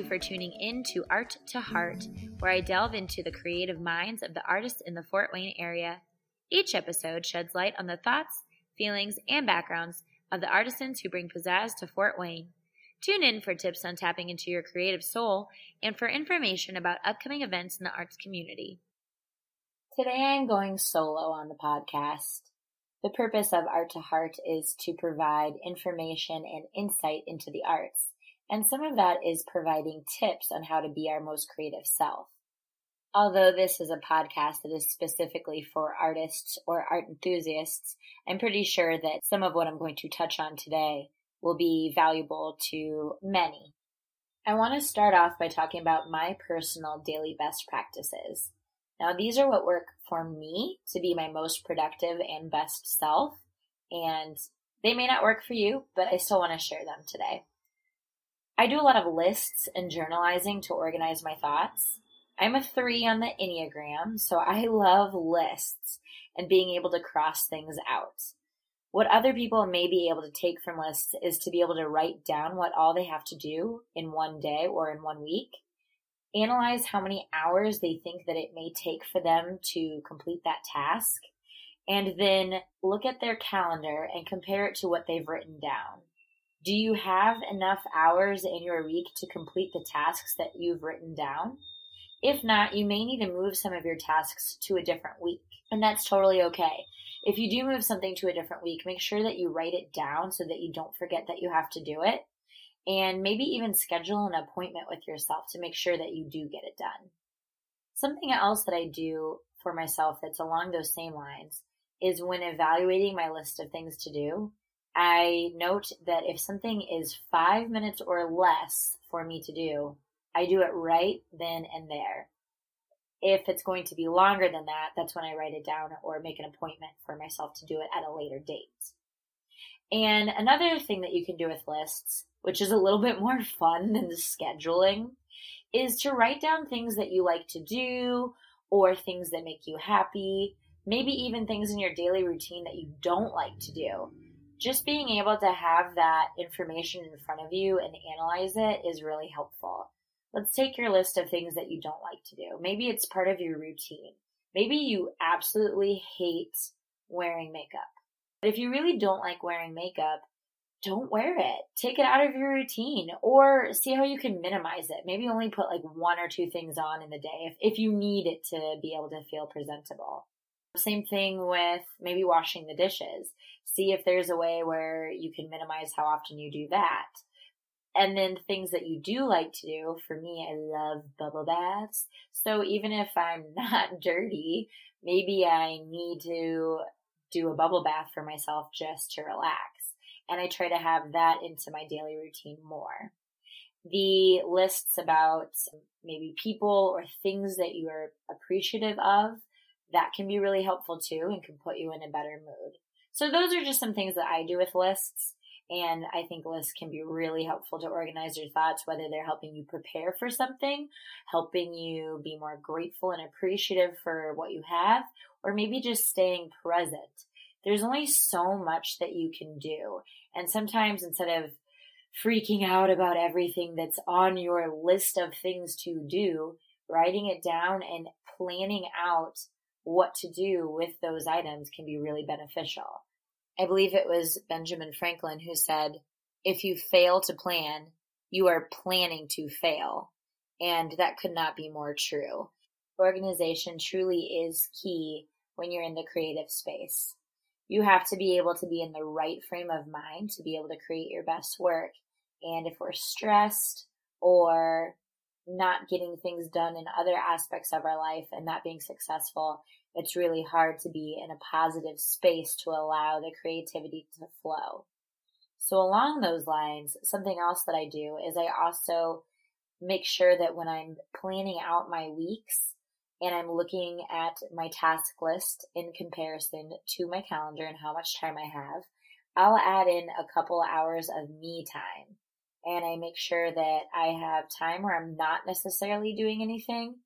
You for tuning in to Art to Heart, where I delve into the creative minds of the artists in the Fort Wayne area. Each episode sheds light on the thoughts, feelings, and backgrounds of the artisans who bring pizzazz to Fort Wayne. Tune in for tips on tapping into your creative soul and for information about upcoming events in the arts community. Today I'm going solo on the podcast. The purpose of Art to Heart is to provide information and insight into the arts, and some of that is providing tips on how to be our most creative self. Although this is a podcast that is specifically for artists or art enthusiasts, I'm pretty sure that some of what I'm going to touch on today will be valuable to many. I want to start off by talking about my personal daily best practices. Now, these are what work for me to be my most productive and best self, and they may not work for you, but I still want to share them today. I do a lot of lists and journalizing to organize my thoughts. I'm a three on the Enneagram, so I love lists and being able to cross things out. What other people may be able to take from lists is to be able to write down what all they have to do in one day or in one week, analyze how many hours they think that it may take for them to complete that task, and then look at their calendar and compare it to what they've written down. Do you have enough hours in your week to complete the tasks that you've written down? If not, you may need to move some of your tasks to a different week, and that's totally okay. If you do move something to a different week, make sure that you write it down so that you don't forget that you have to do it. And maybe even schedule an appointment with yourself to make sure that you do get it done. Something else that I do for myself that's along those same lines is when evaluating my list of things to do, I note that if something is five minutes or less for me to do, I do it right then and there. If it's going to be longer than that, that's when I write it down or make an appointment for myself to do it at a later date. And another thing that you can do with lists, which is a little bit more fun than the scheduling, is to write down things that you like to do or things that make you happy, maybe even things in your daily routine that you don't like to do. Just being able to have that information in front of you and analyze it is really helpful. Let's take your list of things that you don't like to do. Maybe it's part of your routine. Maybe you absolutely hate wearing makeup. But if you really don't like wearing makeup, don't wear it. Take it out of your routine or see how you can minimize it. Maybe only put like one or two things on in the day if, if you need it to be able to feel presentable. Same thing with maybe washing the dishes. See if there's a way where you can minimize how often you do that. And then things that you do like to do, for me, I love bubble baths. So even if I'm not dirty, maybe I need to do a bubble bath for myself just to relax. And I try to have that into my daily routine more. The lists about maybe people or things that you are appreciative of, that can be really helpful too and can put you in a better mood. So those are just some things that I do with lists. And I think lists can be really helpful to organize your thoughts, whether they're helping you prepare for something, helping you be more grateful and appreciative for what you have, or maybe just staying present. There's only so much that you can do. And sometimes instead of freaking out about everything that's on your list of things to do, writing it down and planning out what to do with those items can be really beneficial. I believe it was Benjamin Franklin who said, if you fail to plan, you are planning to fail. And that could not be more true. Organization truly is key when you're in the creative space. You have to be able to be in the right frame of mind to be able to create your best work. And if we're stressed or not getting things done in other aspects of our life and not being successful, it's really hard to be in a positive space to allow the creativity to flow. So along those lines, something else that I do is I also make sure that when I'm planning out my weeks and I'm looking at my task list in comparison to my calendar and how much time I have, I'll add in a couple hours of me time. And I make sure that I have time where I'm not necessarily doing anything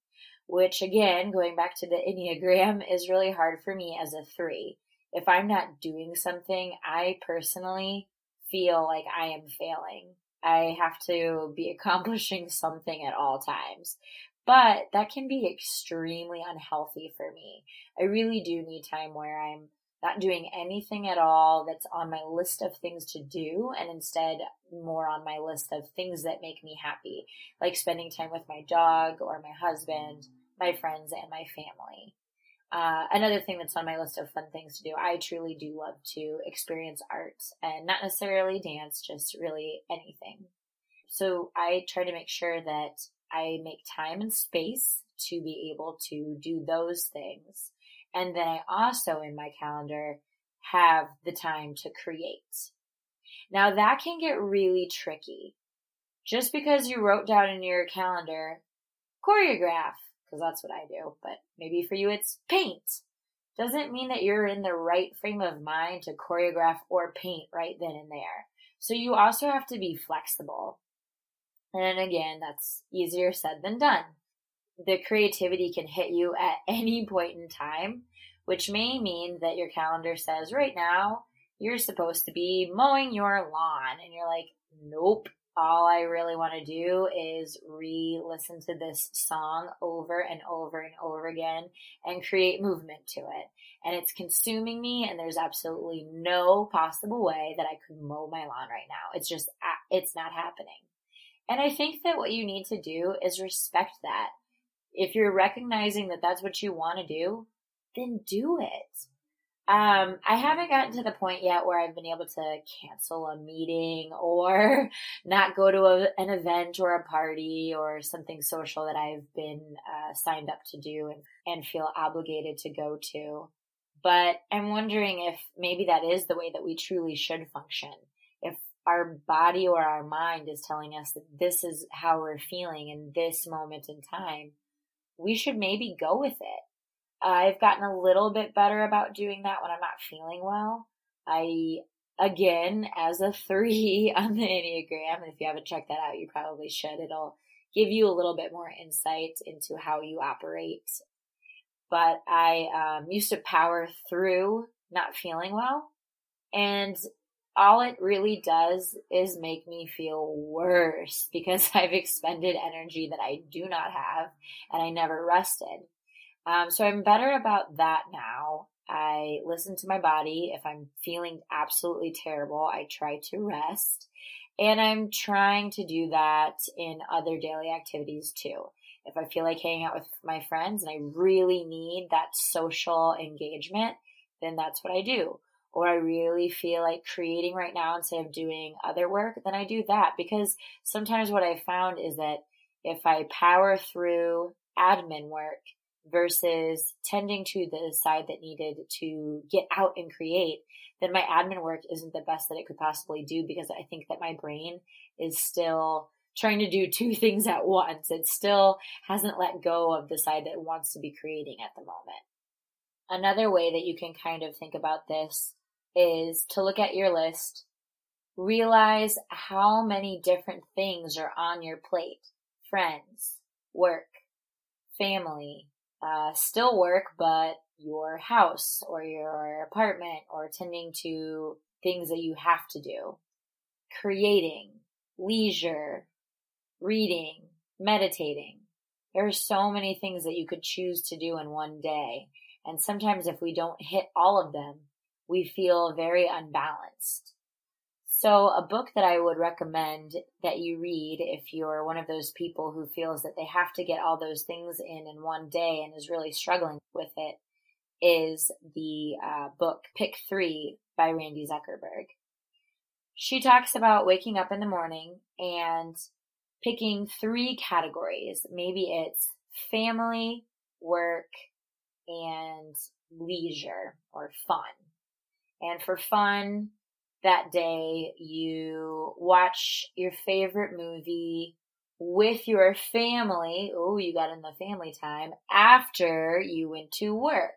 which again, going back to the Enneagram, is really hard for me as a three. If I'm not doing something, I personally feel like I am failing. I have to be accomplishing something at all times. But that can be extremely unhealthy for me. I really do need time where I'm not doing anything at all that's on my list of things to do and instead more on my list of things that make me happy, like spending time with my dog or my husband, my friends, and my family. Uh, another thing that's on my list of fun things to do, I truly do love to experience art and not necessarily dance, just really anything. So I try to make sure that I make time and space to be able to do those things. And then I also in my calendar have the time to create. Now that can get really tricky. Just because you wrote down in your calendar, choreograph, because that's what I do, but maybe for you it's paint. Doesn't mean that you're in the right frame of mind to choreograph or paint right then and there. So you also have to be flexible. And again, that's easier said than done. The creativity can hit you at any point in time, which may mean that your calendar says right now you're supposed to be mowing your lawn. And you're like, nope, all I really want to do is re listen to this song over and over and over again and create movement to it. And it's consuming me, and there's absolutely no possible way that I could mow my lawn right now. It's just, uh, it's not happening. And I think that what you need to do is respect that. If you're recognizing that that's what you want to do, then do it. Um, I haven't gotten to the point yet where I've been able to cancel a meeting or not go to a, an event or a party or something social that I've been uh, signed up to do and, and feel obligated to go to. But I'm wondering if maybe that is the way that we truly should function. If our body or our mind is telling us that this is how we're feeling in this moment in time, we should maybe go with it I've gotten a little bit better about doing that when I'm not feeling well. I, again, as a three on the Enneagram, and if you haven't checked that out, you probably should. It'll give you a little bit more insight into how you operate. But I um, used to power through not feeling well. And all it really does is make me feel worse because I've expended energy that I do not have and I never rested. Um, so I'm better about that now. I listen to my body. If I'm feeling absolutely terrible, I try to rest. And I'm trying to do that in other daily activities too. If I feel like hanging out with my friends and I really need that social engagement, then that's what I do. Or I really feel like creating right now instead of doing other work, then I do that. Because sometimes what I found is that if I power through admin work, versus tending to the side that needed to get out and create, then my admin work isn't the best that it could possibly do because I think that my brain is still trying to do two things at once. It still hasn't let go of the side that wants to be creating at the moment. Another way that you can kind of think about this is to look at your list, realize how many different things are on your plate. Friends, work, family, uh, still work, but your house or your apartment or tending to things that you have to do, creating, leisure, reading, meditating. There are so many things that you could choose to do in one day. And sometimes if we don't hit all of them, we feel very unbalanced. So, a book that I would recommend that you read if you're one of those people who feels that they have to get all those things in in one day and is really struggling with it is the uh, book Pick Three by Randy Zuckerberg. She talks about waking up in the morning and picking three categories. Maybe it's family, work, and leisure or fun. And for fun, that day you watch your favorite movie with your family. Oh, you got in the family time after you went to work.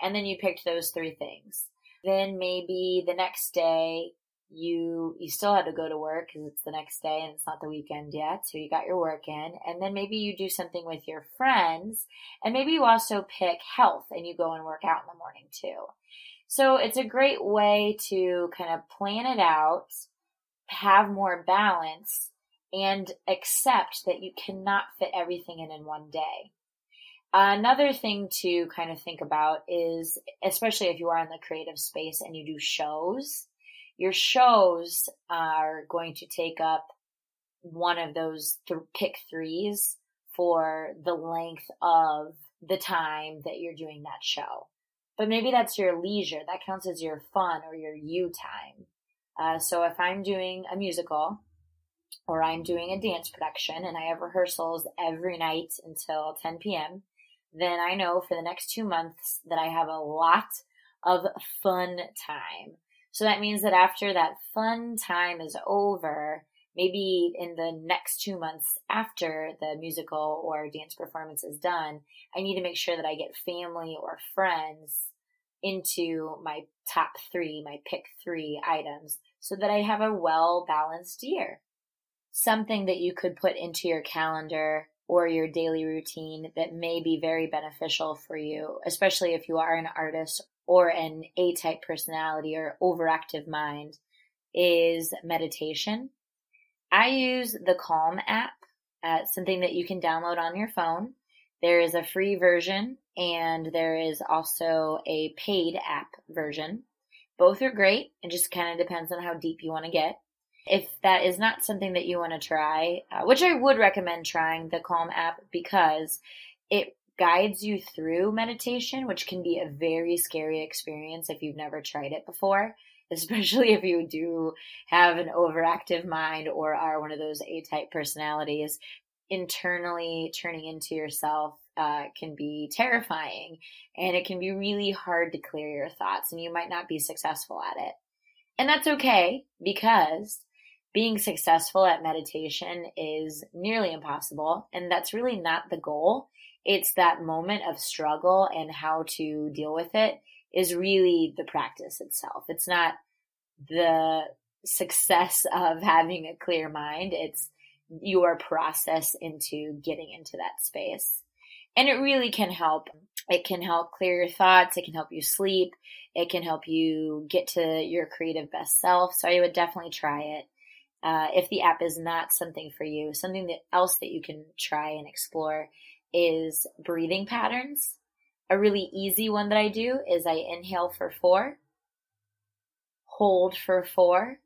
And then you picked those three things. Then maybe the next day you you still had to go to work because it's the next day and it's not the weekend yet so you got your work in and then maybe you do something with your friends and maybe you also pick health and you go and work out in the morning too so it's a great way to kind of plan it out, have more balance and accept that you cannot fit everything in in one day. Another thing to kind of think about is, especially if you are in the creative space and you do shows, your shows are going to take up one of those th- pick threes for the length of the time that you're doing that show. But maybe that's your leisure. That counts as your fun or your you time. Uh, so if I'm doing a musical or I'm doing a dance production and I have rehearsals every night until 10 p.m., then I know for the next two months that I have a lot of fun time. So that means that after that fun time is over, maybe in the next two months after the musical or dance performance is done, I need to make sure that I get family or friends into my top three, my pick three items so that I have a well balanced year. Something that you could put into your calendar or your daily routine that may be very beneficial for you, especially if you are an artist or an A type personality or overactive mind, is meditation. I use the Calm app, uh, something that you can download on your phone. There is a free version and there is also a paid app version. Both are great. It just kind of depends on how deep you want to get. If that is not something that you want to try, uh, which I would recommend trying the Calm app because it guides you through meditation, which can be a very scary experience if you've never tried it before, especially if you do have an overactive mind or are one of those A type personalities. Internally turning into yourself uh, can be terrifying and it can be really hard to clear your thoughts and you might not be successful at it. And that's okay because being successful at meditation is nearly impossible. And that's really not the goal. It's that moment of struggle and how to deal with it is really the practice itself. It's not the success of having a clear mind. It's your process into getting into that space. And it really can help. It can help clear your thoughts. It can help you sleep. It can help you get to your creative best self. So I would definitely try it. Uh, if the app is not something for you, something that else that you can try and explore is breathing patterns. A really easy one that I do is I inhale for four, hold for four,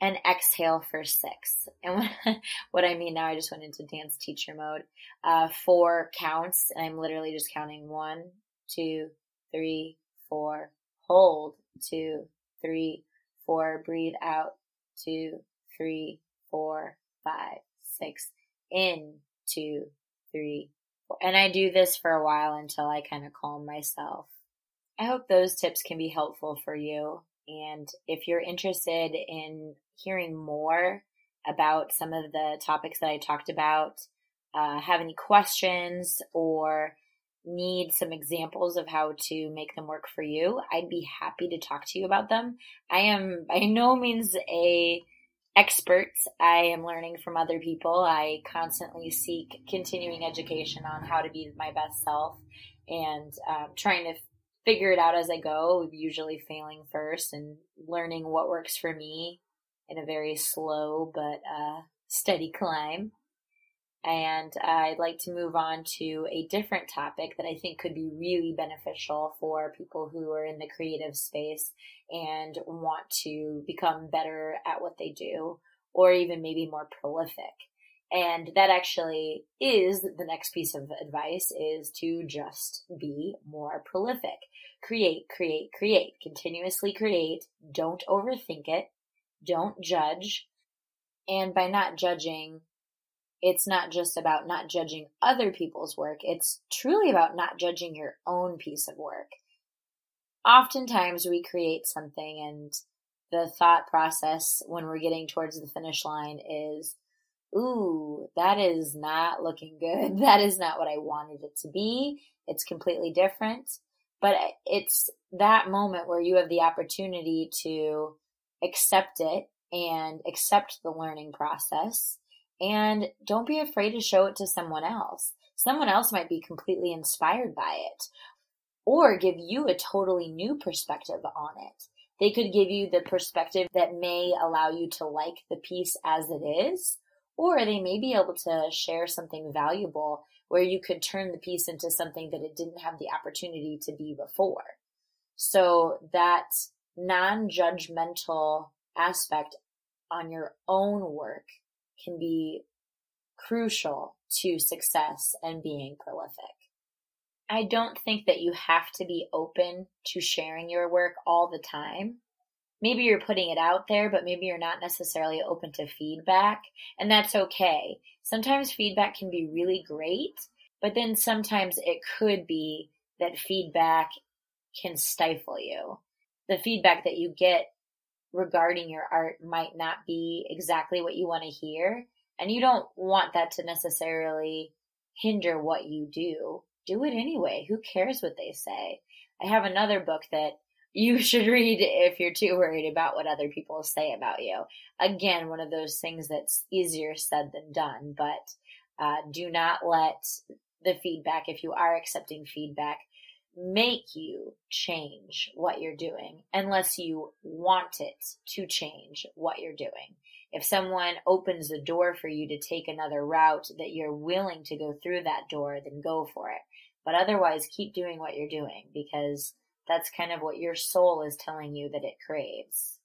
and exhale for six. And what I mean now, I just went into dance teacher mode. Uh, four counts, and I'm literally just counting one, two, three, four, hold, two, three, four, breathe out, two, three, four, five, six, in, two, three. And I do this for a while until I kind of calm myself. I hope those tips can be helpful for you. And if you're interested in hearing more about some of the topics that I talked about, uh, have any questions or need some examples of how to make them work for you, I'd be happy to talk to you about them. I am by no means a experts. I am learning from other people. I constantly seek continuing education on how to be my best self and um, trying to figure it out as I go, usually failing first and learning what works for me in a very slow but uh, steady climb. And I'd like to move on to a different topic that I think could be really beneficial for people who are in the creative space and want to become better at what they do, or even maybe more prolific. And that actually is the next piece of advice is to just be more prolific. Create, create, create. Continuously create. Don't overthink it. Don't judge. And by not judging, it's not just about not judging other people's work, it's truly about not judging your own piece of work. Oftentimes we create something and the thought process when we're getting towards the finish line is, ooh, that is not looking good. That is not what I wanted it to be. It's completely different. But it's that moment where you have the opportunity to accept it and accept the learning process and don't be afraid to show it to someone else. Someone else might be completely inspired by it or give you a totally new perspective on it. They could give you the perspective that may allow you to like the piece as it is, or they may be able to share something valuable where you could turn the piece into something that it didn't have the opportunity to be before. So that non judgmental aspect on your own work can be crucial to success and being prolific. I don't think that you have to be open to sharing your work all the time. Maybe you're putting it out there, but maybe you're not necessarily open to feedback, and that's okay. Sometimes feedback can be really great, but then sometimes it could be that feedback can stifle you. The feedback that you get regarding your art might not be exactly what you want to hear, and you don't want that to necessarily hinder what you do. Do it anyway. Who cares what they say? I have another book that you should read if you're too worried about what other people say about you. Again, one of those things that's easier said than done, but uh, do not let the feedback, if you are accepting feedback, make you change what you're doing unless you want it to change what you're doing. If someone opens the door for you to take another route that you're willing to go through that door, then go for it. But otherwise, keep doing what you're doing because that's kind of what your soul is telling you that it craves.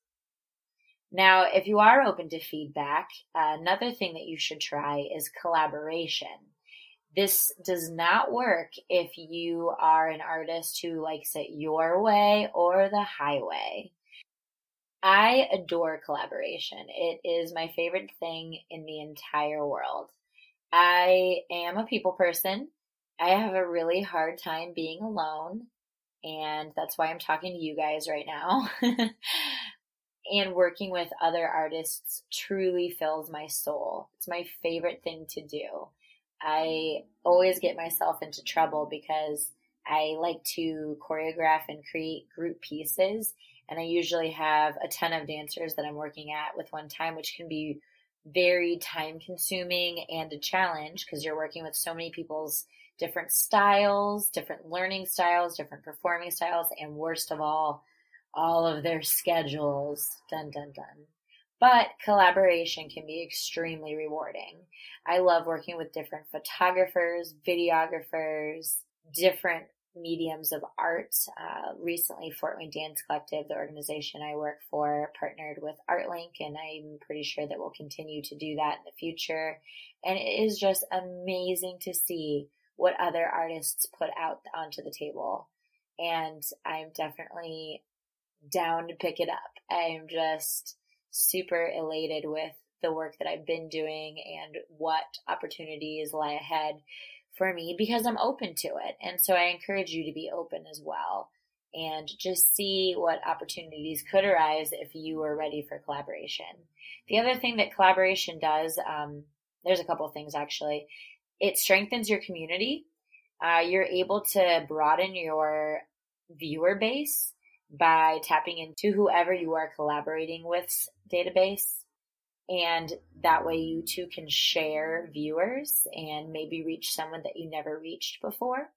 Now, if you are open to feedback, another thing that you should try is collaboration. This does not work if you are an artist who likes it your way or the highway. I adore collaboration. It is my favorite thing in the entire world. I am a people person. I have a really hard time being alone, and that's why I'm talking to you guys right now. and working with other artists truly fills my soul. It's my favorite thing to do. I always get myself into trouble because I like to choreograph and create group pieces. And I usually have a ton of dancers that I'm working at with one time, which can be very time consuming and a challenge because you're working with so many people's different styles, different learning styles, different performing styles, and worst of all, all of their schedules. Dun dun dun. But collaboration can be extremely rewarding. I love working with different photographers, videographers, different mediums of art. Uh, recently, Fort Wayne Dance Collective, the organization I work for, partnered with ArtLink, and I'm pretty sure that we'll continue to do that in the future. And it is just amazing to see what other artists put out onto the table. And I'm definitely down to pick it up. I'm just super elated with the work that I've been doing and what opportunities lie ahead for me because I'm open to it. And so I encourage you to be open as well and just see what opportunities could arise if you are ready for collaboration. The other thing that collaboration does, um, there's a couple things actually. It strengthens your community. Uh, you're able to broaden your viewer base by tapping into whoever you are collaborating with database. And that way you too can share viewers and maybe reach someone that you never reached before.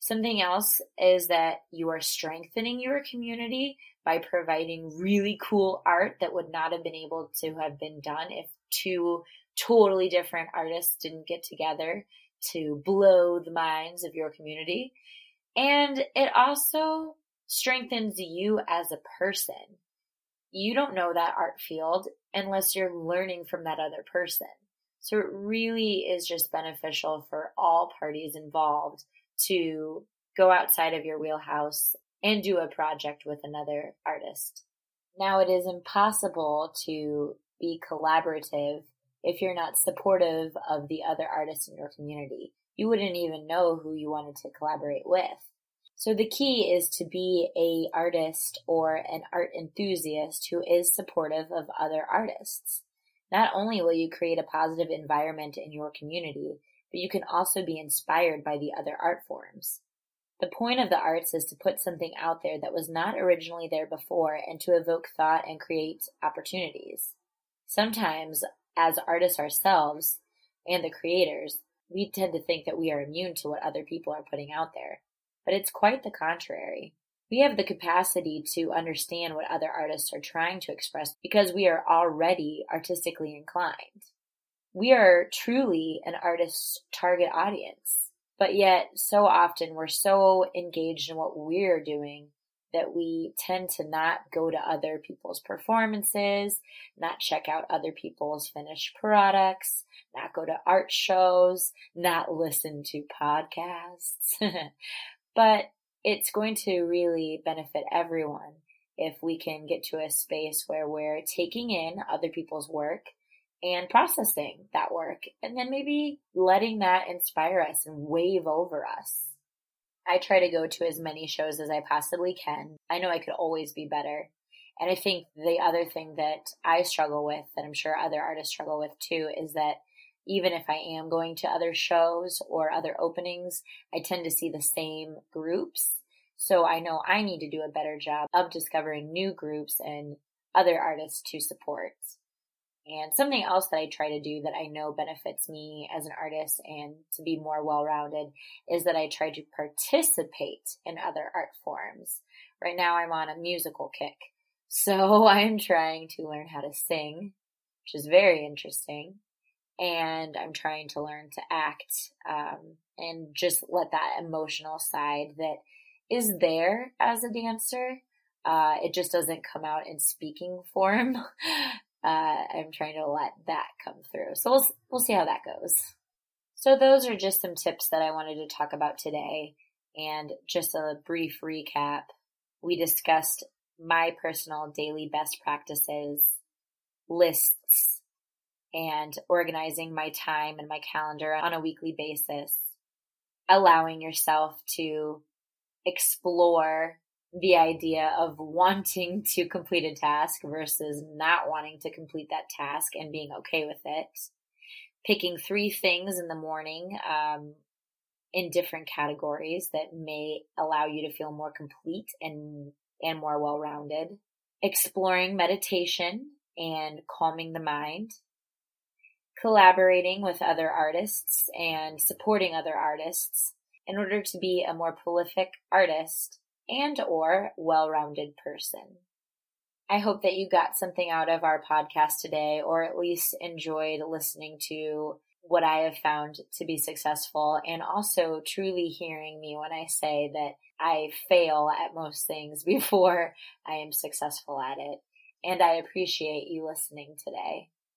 Something else is that you are strengthening your community by providing really cool art that would not have been able to have been done if two totally different artists didn't get together to blow the minds of your community. And it also strengthens you as a person. You don't know that art field unless you're learning from that other person. So it really is just beneficial for all parties involved to go outside of your wheelhouse and do a project with another artist. Now it is impossible to be collaborative if you're not supportive of the other artists in your community. You wouldn't even know who you wanted to collaborate with. So the key is to be a artist or an art enthusiast who is supportive of other artists. Not only will you create a positive environment in your community, but you can also be inspired by the other art forms. The point of the arts is to put something out there that was not originally there before and to evoke thought and create opportunities. Sometimes, as artists ourselves and the creators, we tend to think that we are immune to what other people are putting out there but it's quite the contrary. we have the capacity to understand what other artists are trying to express because we are already artistically inclined. We are truly an artist's target audience. But yet, so often we're so engaged in what we're doing that we tend to not go to other people's performances, not check out other people's finished products, not go to art shows, not listen to podcasts. but it's going to really benefit everyone if we can get to a space where we're taking in other people's work and processing that work and then maybe letting that inspire us and wave over us. I try to go to as many shows as I possibly can. I know I could always be better. And I think the other thing that I struggle with, that I'm sure other artists struggle with too, is that even if I am going to other shows or other openings, I tend to see the same groups so I know I need to do a better job of discovering new groups and other artists to support. And something else that I try to do that I know benefits me as an artist and to be more well rounded is that I try to participate in other art forms. Right now I'm on a musical kick. So I'm trying to learn how to sing, which is very interesting. And I'm trying to learn to act um, and just let that emotional side that is there as a dancer. Uh, it just doesn't come out in speaking form. Uh, I'm trying to let that come through. So we'll, we'll see how that goes. So those are just some tips that I wanted to talk about today. And just a brief recap. We discussed my personal daily best practices, lists, and organizing my time and my calendar on a weekly basis, allowing yourself to explore the idea of wanting to complete a task versus not wanting to complete that task and being okay with it. Picking three things in the morning um, in different categories that may allow you to feel more complete and and more well rounded. Exploring meditation and calming the mind. Collaborating with other artists and supporting other artists in order to be a more prolific artist and or well-rounded person. I hope that you got something out of our podcast today or at least enjoyed listening to what I have found to be successful and also truly hearing me when I say that I fail at most things before I am successful at it. And I appreciate you listening today.